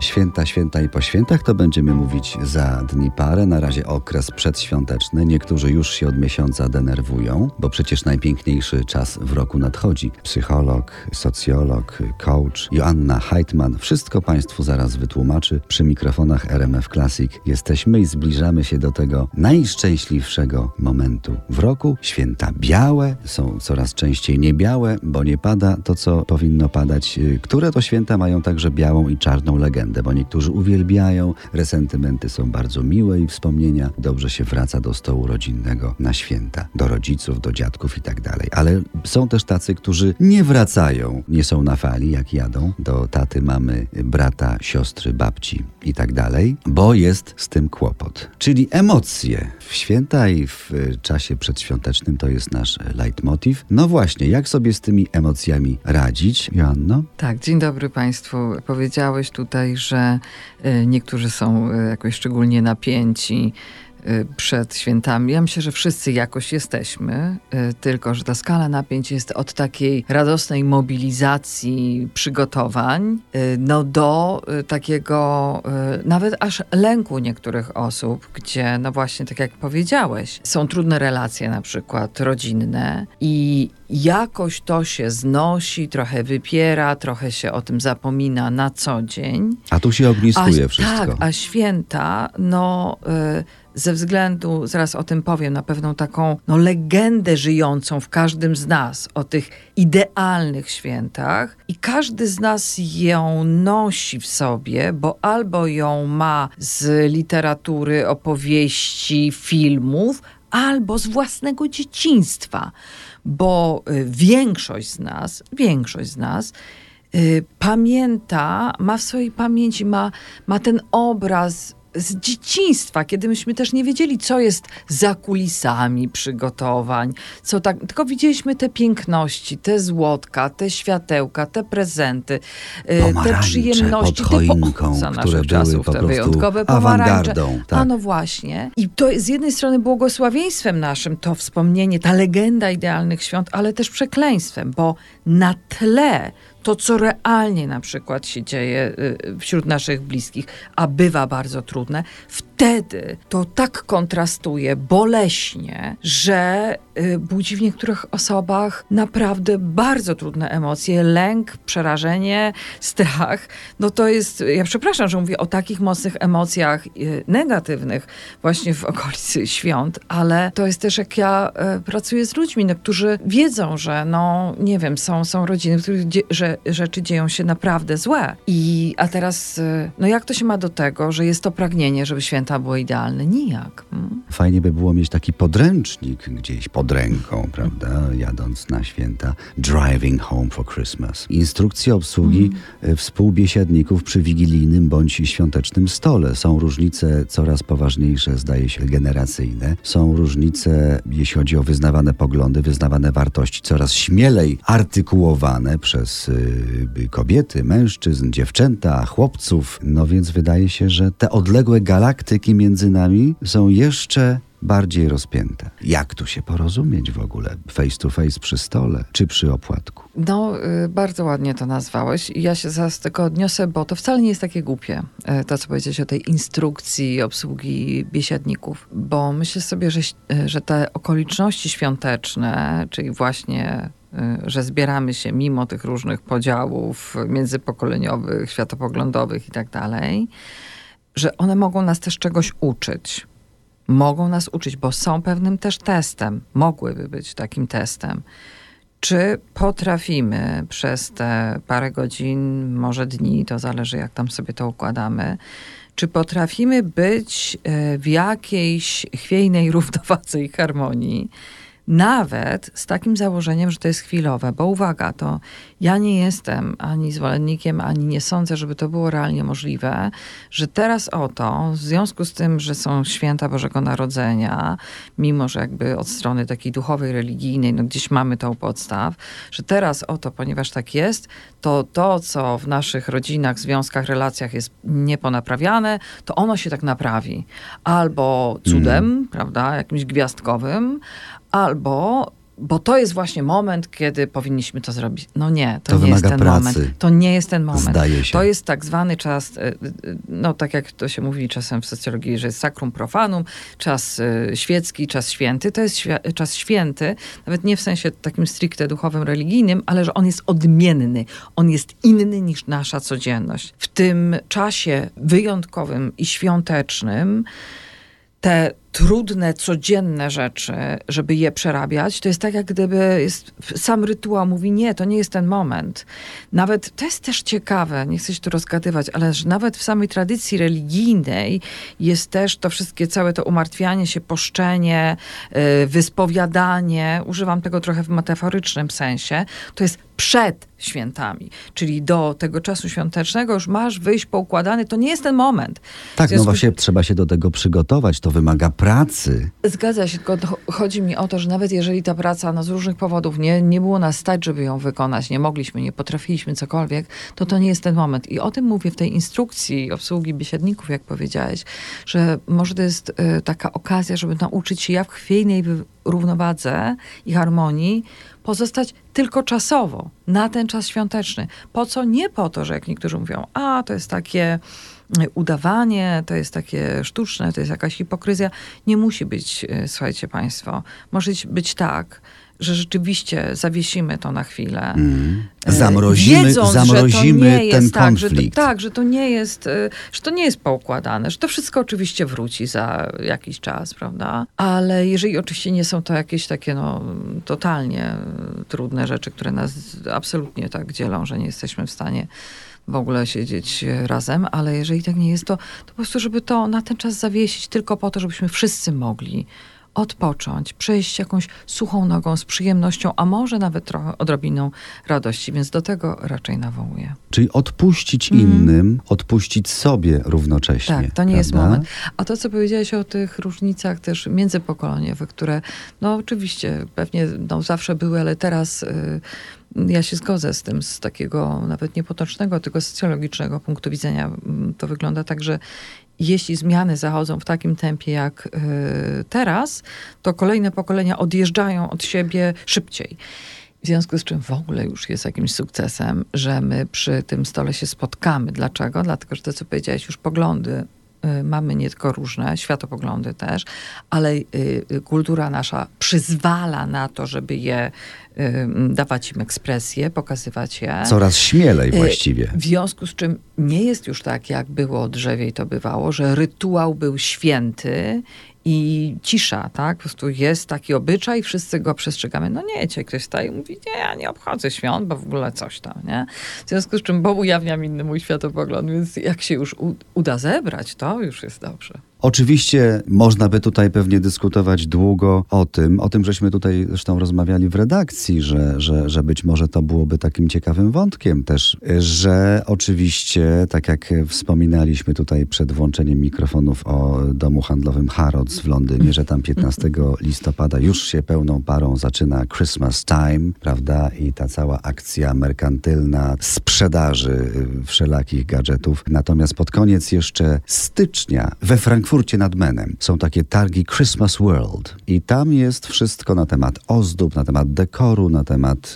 Święta, święta i po świętach to będziemy mówić za dni parę. Na razie okres przedświąteczny. Niektórzy już się od miesiąca denerwują, bo przecież najpiękniejszy czas w roku nadchodzi. Psycholog, socjolog, coach Joanna Heitman wszystko Państwu zaraz wytłumaczy. Przy mikrofonach RMF Classic jesteśmy i zbliżamy się do tego najszczęśliwszego momentu w roku. Święta białe są coraz częściej niebiałe, bo nie pada to, co powinno padać. Które to święta mają także białą i czarną legendę bo niektórzy uwielbiają, resentymenty są bardzo miłe i wspomnienia dobrze się wraca do stołu rodzinnego na święta, do rodziców, do dziadków i tak dalej. Ale są też tacy, którzy nie wracają, nie są na fali, jak jadą do taty, mamy, brata, siostry, babci i tak dalej, bo jest z tym kłopot. Czyli emocje w święta i w czasie przedświątecznym to jest nasz leitmotiv. No właśnie, jak sobie z tymi emocjami radzić, Joanno? Tak, dzień dobry Państwu. Powiedziałeś tutaj, że y, niektórzy są y, jakoś szczególnie napięci przed świętami. Ja myślę, że wszyscy jakoś jesteśmy, tylko że ta skala napięć jest od takiej radosnej mobilizacji przygotowań no do takiego nawet aż lęku niektórych osób, gdzie no właśnie tak jak powiedziałeś, są trudne relacje na przykład rodzinne i jakoś to się znosi, trochę wypiera, trochę się o tym zapomina na co dzień. A tu się ogniskuje a, wszystko. Tak, a święta, no... Ze względu, zaraz o tym powiem, na pewną taką no, legendę żyjącą w każdym z nas o tych idealnych świętach. I każdy z nas ją nosi w sobie, bo albo ją ma z literatury, opowieści, filmów, albo z własnego dzieciństwa. Bo y, większość z nas, większość z nas y, pamięta, ma w swojej pamięci, ma, ma ten obraz z dzieciństwa, kiedy myśmy też nie wiedzieli, co jest za kulisami przygotowań, co tak, tylko widzieliśmy te piękności, te złotka, te światełka, te prezenty, y, te przyjemności, te po, za naszych czasów, te wyjątkowe pomarańcze. Tak. A no właśnie. I to z jednej strony błogosławieństwem naszym to wspomnienie, ta legenda idealnych świąt, ale też przekleństwem, bo na tle to, co realnie na przykład się dzieje y, wśród naszych bliskich, a bywa bardzo trudne, wtedy to tak kontrastuje boleśnie, że budzi w niektórych osobach naprawdę bardzo trudne emocje, lęk, przerażenie, strach. No to jest, ja przepraszam, że mówię o takich mocnych emocjach y, negatywnych właśnie w okolicy świąt, ale to jest też jak ja pracuję z ludźmi, no, którzy wiedzą, że no nie wiem, są, są rodziny, w których że rzeczy dzieją się naprawdę złe. I a teraz, y, no jak to się ma do tego, że jest to pragnienie, żeby święta były idealne? Nijak. Hmm? Fajnie by było mieć taki podręcznik gdzieś pod ręką, prawda, jadąc na święta. Driving Home for Christmas. Instrukcje obsługi hmm. współbiesiadników przy wigilijnym bądź świątecznym stole. Są różnice coraz poważniejsze, zdaje się, generacyjne. Są różnice, jeśli chodzi o wyznawane poglądy, wyznawane wartości, coraz śmielej artykułowane przez y, kobiety, mężczyzn, dziewczęta, chłopców. No więc wydaje się, że te odległe galaktyki między nami są jeszcze bardziej rozpięte. Jak tu się porozumieć w ogóle? Face to face przy stole czy przy opłatku? No, y, bardzo ładnie to nazwałeś ja się zaraz tego odniosę, bo to wcale nie jest takie głupie, y, to co powiedziałeś o tej instrukcji obsługi biesiadników, bo myślę sobie, że, y, że te okoliczności świąteczne, czyli właśnie że zbieramy się mimo tych różnych podziałów międzypokoleniowych, światopoglądowych i tak dalej, że one mogą nas też czegoś uczyć. Mogą nas uczyć, bo są pewnym też testem, mogłyby być takim testem. Czy potrafimy przez te parę godzin, może dni, to zależy jak tam sobie to układamy, czy potrafimy być y, w jakiejś chwiejnej równowadze i harmonii, nawet z takim założeniem, że to jest chwilowe, bo uwaga, to ja nie jestem ani zwolennikiem, ani nie sądzę, żeby to było realnie możliwe, że teraz oto, w związku z tym, że są święta Bożego Narodzenia, mimo że jakby od strony takiej duchowej, religijnej, no gdzieś mamy to u podstaw, że teraz oto, ponieważ tak jest, to to, co w naszych rodzinach, związkach, relacjach jest nieponaprawiane, to ono się tak naprawi. Albo cudem, mm. prawda, jakimś gwiazdkowym, albo bo to jest właśnie moment, kiedy powinniśmy to zrobić. No nie, to, To nie jest ten pracy. moment. To nie jest ten moment. Zdaje się. To jest tak zwany czas, e, e, no tak jak to się mówi czasem w socjologii, że jest sacrum profanum, czas e, świecki, czas święty. To jest świ- czas święty, nawet nie w sensie takim stricte duchowym, religijnym, ale że on jest odmienny. On jest inny niż nasza codzienność. W tym czasie wyjątkowym i świątecznym te trudne, codzienne rzeczy, żeby je przerabiać, to jest tak, jak gdyby jest, sam rytuał mówi, nie, to nie jest ten moment. Nawet, to jest też ciekawe, nie chcę się tu rozgadywać, ale że nawet w samej tradycji religijnej jest też to wszystkie, całe to umartwianie się, poszczenie, yy, wyspowiadanie, używam tego trochę w metaforycznym sensie, to jest przed świętami, czyli do tego czasu świątecznego już masz wyjść poukładany, to nie jest ten moment. Tak, no związku właśnie trzeba się do tego przygotować. To wymaga pracy. Zgadza się, tylko chodzi mi o to, że nawet jeżeli ta praca no, z różnych powodów nie, nie było nas stać, żeby ją wykonać, nie mogliśmy, nie potrafiliśmy cokolwiek, to to nie jest ten moment. I o tym mówię w tej instrukcji obsługi biesiadników, jak powiedziałeś, że może to jest y, taka okazja, żeby nauczyć się jak w chwiejnej równowadze i harmonii pozostać tylko czasowo, na ten czas świąteczny. Po co? Nie po to, że jak niektórzy mówią, a to jest takie udawanie, to jest takie sztuczne, to jest jakaś hipokryzja. Nie musi być, y, słuchajcie Państwo, może być tak, że rzeczywiście zawiesimy to na chwilę. Mm. E, Zamrozimy, wiedząc, zamrozimy że to nie ten jest tak, że to, konflikt. tak, że to nie jest, y, że to nie jest poukładane, że to wszystko oczywiście wróci za jakiś czas, prawda? Ale jeżeli oczywiście nie są to jakieś takie no, totalnie y, trudne rzeczy, które nas absolutnie tak dzielą, że nie jesteśmy w stanie w ogóle siedzieć e, razem, ale jeżeli tak nie jest, to, to po prostu, żeby to na ten czas zawiesić tylko po to, żebyśmy wszyscy mogli odpocząć, przejść jakąś suchą nogą z przyjemnością, a może nawet trochę odrobiną radości, więc do tego raczej nawołuję. Czyli odpuścić Mhm. innym, odpuścić sobie równocześnie. Tak, to nie jest prawda? moment. A to, co powiedziałeś o tych różnicach też międzypokoleniowych, które no oczywiście pewnie no, zawsze były, ale teraz y, ja się zgodzę z tym, z takiego nawet nie potocznego, tylko socjologicznego punktu widzenia. Mm, To wygląda tak, że jeśli zmiany zachodzą w takim tempie jak y, teraz, to kolejne pokolenia odjeżdżają od siebie szybciej. W związku z czym w ogóle już jest jakimś sukcesem, że my przy tym stole się spotkamy. Dlaczego? Dlatego, że to, co powiedziałeś, już poglądy y, mamy nie tylko różne, światopoglądy też, ale y, kultura nasza przyzwala na to, żeby je dawać im ekspresję, pokazywać je. Coraz śmielej Y, właściwie. W związku z czym nie jest już tak, jak było drzewiej to bywało, że rytuał był święty i cisza, tak? Po prostu jest taki obyczaj, wszyscy go przestrzegamy. No nie, cię ktoś staje i mówi, nie, ja nie obchodzę świąt, bo w ogóle coś tam, nie? W związku z czym, bo ujawniam inny mój światopogląd, więc jak się już uda zebrać, to już jest dobrze. Oczywiście można by tutaj pewnie dyskutować długo o tym, o tym, żeśmy tutaj zresztą rozmawiali w redakcji, że, że, że być może to byłoby takim ciekawym wątkiem też, że oczywiście, tak jak wspominaliśmy tutaj przed włączeniem mikrofonów o domu handlowym Harrods w Londynie, że tam 15 listopada już się pełną parą zaczyna Christmas Time, prawda, i ta cała akcja merkantylna sprzedaży wszelakich gadżetów. Natomiast pod koniec jeszcze stycznia we Frankfurcie nad Menem są takie targi Christmas World i tam jest wszystko na temat ozdób, na temat dekoru, na temat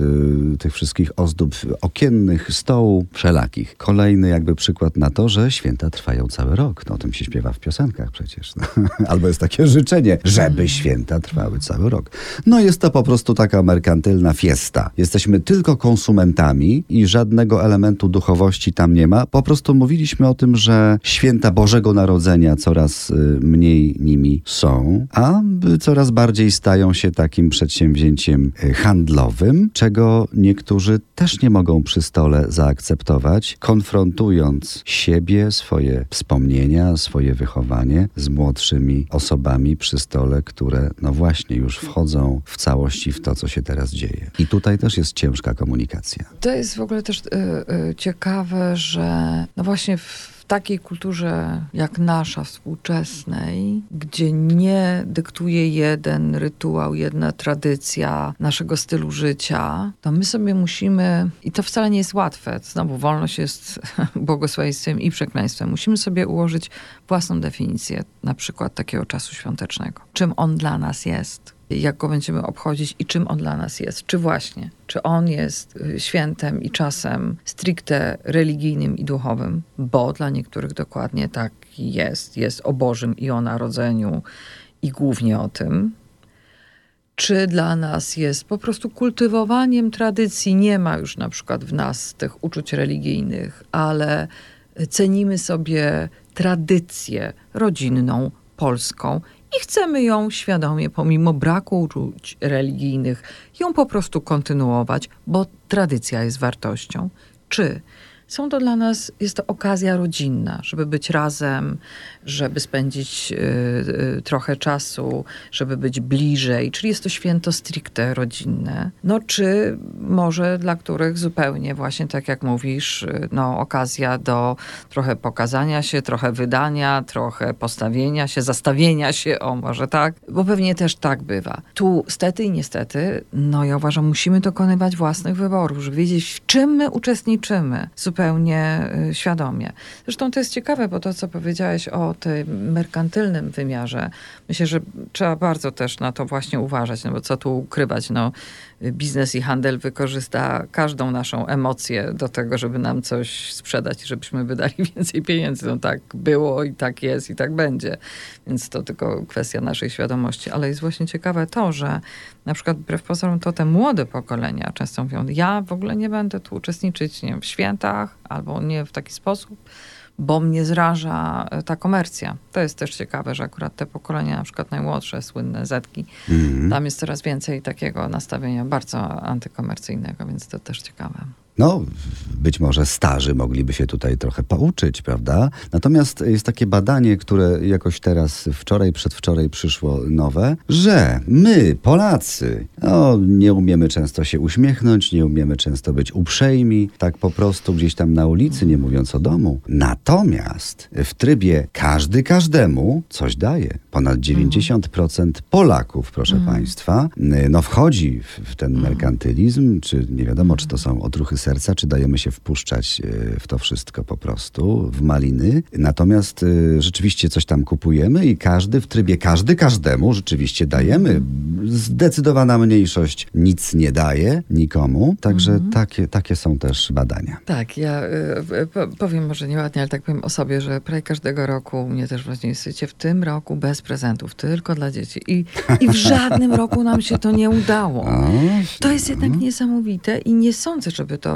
y, tych wszystkich ozdób okiennych, stołu, wszelakich. Kolejny jakby przykład na to, że święta trwają cały rok. No o tym się śpiewa w piosenkach przecież. No. Albo jest takie życzenie, żeby święta trwały cały rok. No jest to po prostu taka merkantylna fiesta. Jesteśmy tylko konsumentami i żadnego elementu duchowości tam nie ma. Po prostu mówiliśmy o tym, że święta Bożego Narodzenia coraz y, mniej nimi są, a coraz bardziej stają się takim przedsięwzięciem y, handlowym, czego niektórzy też nie mogą przy stole zaakceptować, konfrontując siebie, swoje wspomnienia, swoje wychowanie z młodszymi osobami przy stole, które no właśnie już wchodzą w całości w to, co się teraz dzieje. I tutaj też jest ciężka komunikacja. To jest w ogóle też y, ciekawe, że no właśnie w takiej kulturze jak nasza, współczesnej, gdzie nie dyktuje jeden rytuał, jedna tradycja naszego stylu życia, to my sobie musimy, i to wcale nie jest łatwe, znowu wolność jest błogosławieństwem i przekleństwem, musimy sobie ułożyć własną definicję na przykład takiego czasu świątecznego. Czym on dla nas jest? Jak go będziemy obchodzić i czym on dla nas jest. Czy właśnie, czy on jest y, świętem i czasem stricte religijnym i duchowym, bo dla niektórych dokładnie tak jest. Jest o Bożym i o Narodzeniu i głównie o tym. Czy dla nas jest po prostu kultywowaniem tradycji? Nie ma już na przykład w nas tych uczuć religijnych, ale cenimy sobie tradycję rodzinną, polską i chcemy ją świadomie, pomimo braku uczuć religijnych, ją po prostu kontynuować, bo tradycja jest wartością. Czy są to dla nas, jest to okazja rodzinna, żeby być razem, żeby spędzić y, y, trochę czasu, żeby być bliżej, czyli jest to święto stricte rodzinne. No czy może dla których zupełnie właśnie tak jak mówisz, y, no okazja do trochę pokazania się, trochę wydania, trochę postawienia się, zastawienia się, o może tak, bo pewnie też tak bywa. Tu stety i niestety, no ja uważam, musimy dokonywać własnych wyborów, żeby wiedzieć w czym my uczestniczymy zupełnie świadomie. Zresztą to jest ciekawe, bo to co powiedziałeś o tym merkantylnym wymiarze, myślę, że trzeba bardzo też na to właśnie uważać, no bo co tu ukrywać, no biznes i handel wykorzysta każdą naszą emocję do tego, żeby nam coś sprzedać, żebyśmy wydali więcej pieniędzy. No tak było i tak jest i tak będzie. Więc to tylko kwestia naszej świadomości. Ale jest właśnie ciekawe to, że na przykład wbrew pozorom to te młode pokolenia często mówią, ja w ogóle nie będę tu uczestniczyć nie wiem, w świętach albo nie w taki sposób, bo mnie zraża e, ta komercja. To jest też ciekawe, że akurat te pokolenia, na przykład najmłodsze, słynne Zetki, mm. tam jest coraz więcej takiego nastawienia bardzo antykomercyjnego, więc to też ciekawe. No, być może starzy mogliby się tutaj trochę pouczyć, prawda? Natomiast jest takie badanie, które jakoś teraz, wczoraj, przedwczoraj przyszło nowe, że my, Polacy, no, nie umiemy często się uśmiechnąć, nie umiemy często być uprzejmi, tak po prostu gdzieś tam na ulicy, nie mówiąc o domu. Natomiast w trybie każdy każdemu coś daje. Ponad 90% Polaków, proszę mm. Państwa, no wchodzi w, w ten mhm. merkantylizm, czy nie wiadomo, czy to są odruchy serca, czy dajemy się wpuszczać e, w to wszystko po prostu, w maliny. Natomiast e, rzeczywiście coś tam kupujemy i każdy w trybie każdy każdemu rzeczywiście dajemy. Zdecydowana mniejszość nic nie daje nikomu, także mhm. takie, takie są też badania. Tak, ja y, powiem może nieładnie, ale tak powiem o sobie, że prawie każdego roku mnie też właśnie jest w tym roku bez prezentów, tylko dla dzieci. I, i w żadnym roku nam się to nie udało. To jest jednak niesamowite i nie sądzę, żeby to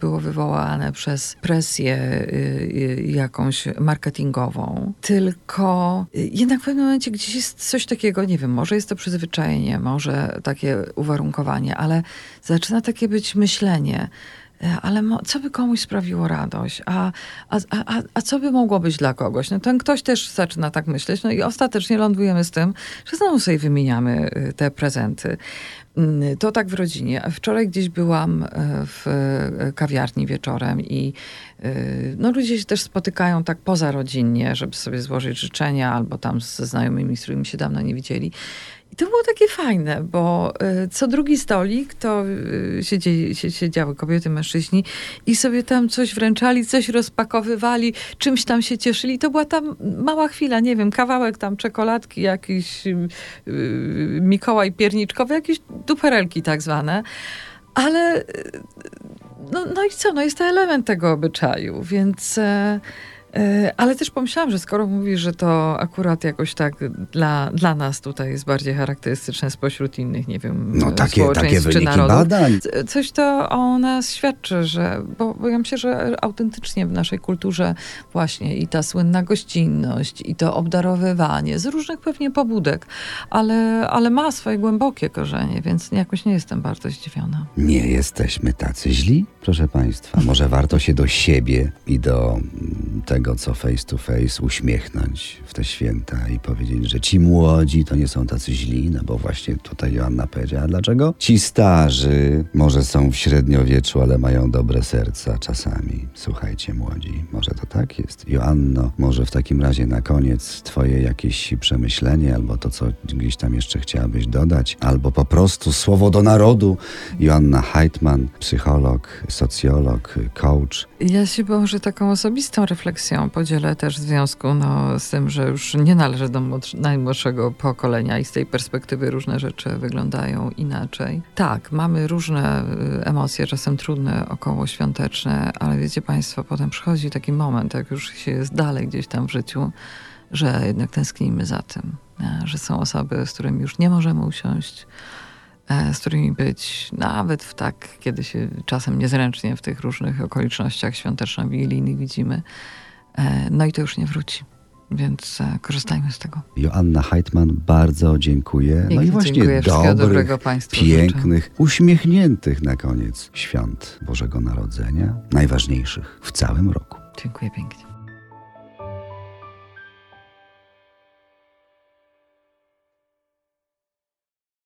było wywołane przez presję y, y, jakąś marketingową, tylko y, jednak w pewnym momencie gdzieś jest coś takiego, nie wiem, może jest to przyzwyczajenie, może takie uwarunkowanie, ale zaczyna takie być myślenie, ale co by komuś sprawiło radość? A, a, a, a co by mogło być dla kogoś? No ten ktoś też zaczyna tak myśleć, no i ostatecznie lądujemy z tym, że znowu sobie wymieniamy y, te prezenty. Mm, to tak w rodzinie. Wczoraj gdzieś byłam e, w e, kawiarni wieczorem i no, ludzie się też spotykają tak pozarodzinnie, żeby sobie złożyć życzenia albo tam ze znajomymi, z którymi się dawno nie widzieli. To było takie fajne, bo y, co drugi stolik to y, siedzieli, siedziały kobiety, mężczyźni i sobie tam coś wręczali, coś rozpakowywali, czymś tam się cieszyli. To była tam mała chwila, nie wiem, kawałek tam czekoladki, jakiś yy, Mikołaj pierniczkowy, jakieś duperelki tak zwane. Ale no, no i co, no jest to element tego obyczaju, więc... E, ale też pomyślałam, że skoro mówisz, że to akurat jakoś tak dla, dla nas tutaj jest bardziej charakterystyczne spośród innych, nie wiem, no, takie, takie czy narodów, badań. coś to o nas świadczy, że, bo, bo ja myślę, że autentycznie w naszej kulturze właśnie i ta słynna gościnność, i to obdarowywanie z różnych pewnie pobudek, ale, ale ma swoje głębokie korzenie, więc jakoś nie jestem bardzo zdziwiona. Nie jesteśmy tacy źli, proszę Państwa. Może warto się do siebie i do tego co face to face, uśmiechnąć w te święta i powiedzieć, że ci młodzi to nie są tacy źli, no bo właśnie tutaj Joanna powiedziała, dlaczego? Ci starzy może są w średniowieczu, ale mają dobre serca czasami. Słuchajcie, młodzi, może to tak jest. Joanno, może w takim razie na koniec twoje jakieś przemyślenie, albo to, co gdzieś tam jeszcze chciałabyś dodać, albo po prostu słowo do narodu. Joanna Heitman, psycholog, socjolog, coach. Ja się może taką osobistą refleksją refleksją podzielę też w związku no, z tym, że już nie należę do najmłodszego pokolenia i z tej perspektywy różne rzeczy wyglądają inaczej. Tak, mamy różne y, emocje, czasem trudne, około świąteczne, ale wiecie Państwo, potem przychodzi taki moment, jak już się jest dalej gdzieś tam w życiu, że jednak tęsknimy za tym, nie? że są osoby, z którymi już nie możemy usiąść, e, z którymi być nawet w tak, kiedy się czasem niezręcznie w tych różnych okolicznościach świąteczno-wigilijnych widzimy. E, no i to już nie wróci. Więc e, korzystajmy z tego. Joanna Heitman, bardzo dziękuję. No i Pięknie właśnie dobrych, dobrego Państwu życzę. pięknych, uśmiechniętych na koniec świąt Bożego Narodzenia, najważniejszych w całym roku. Dziękuję pięknie.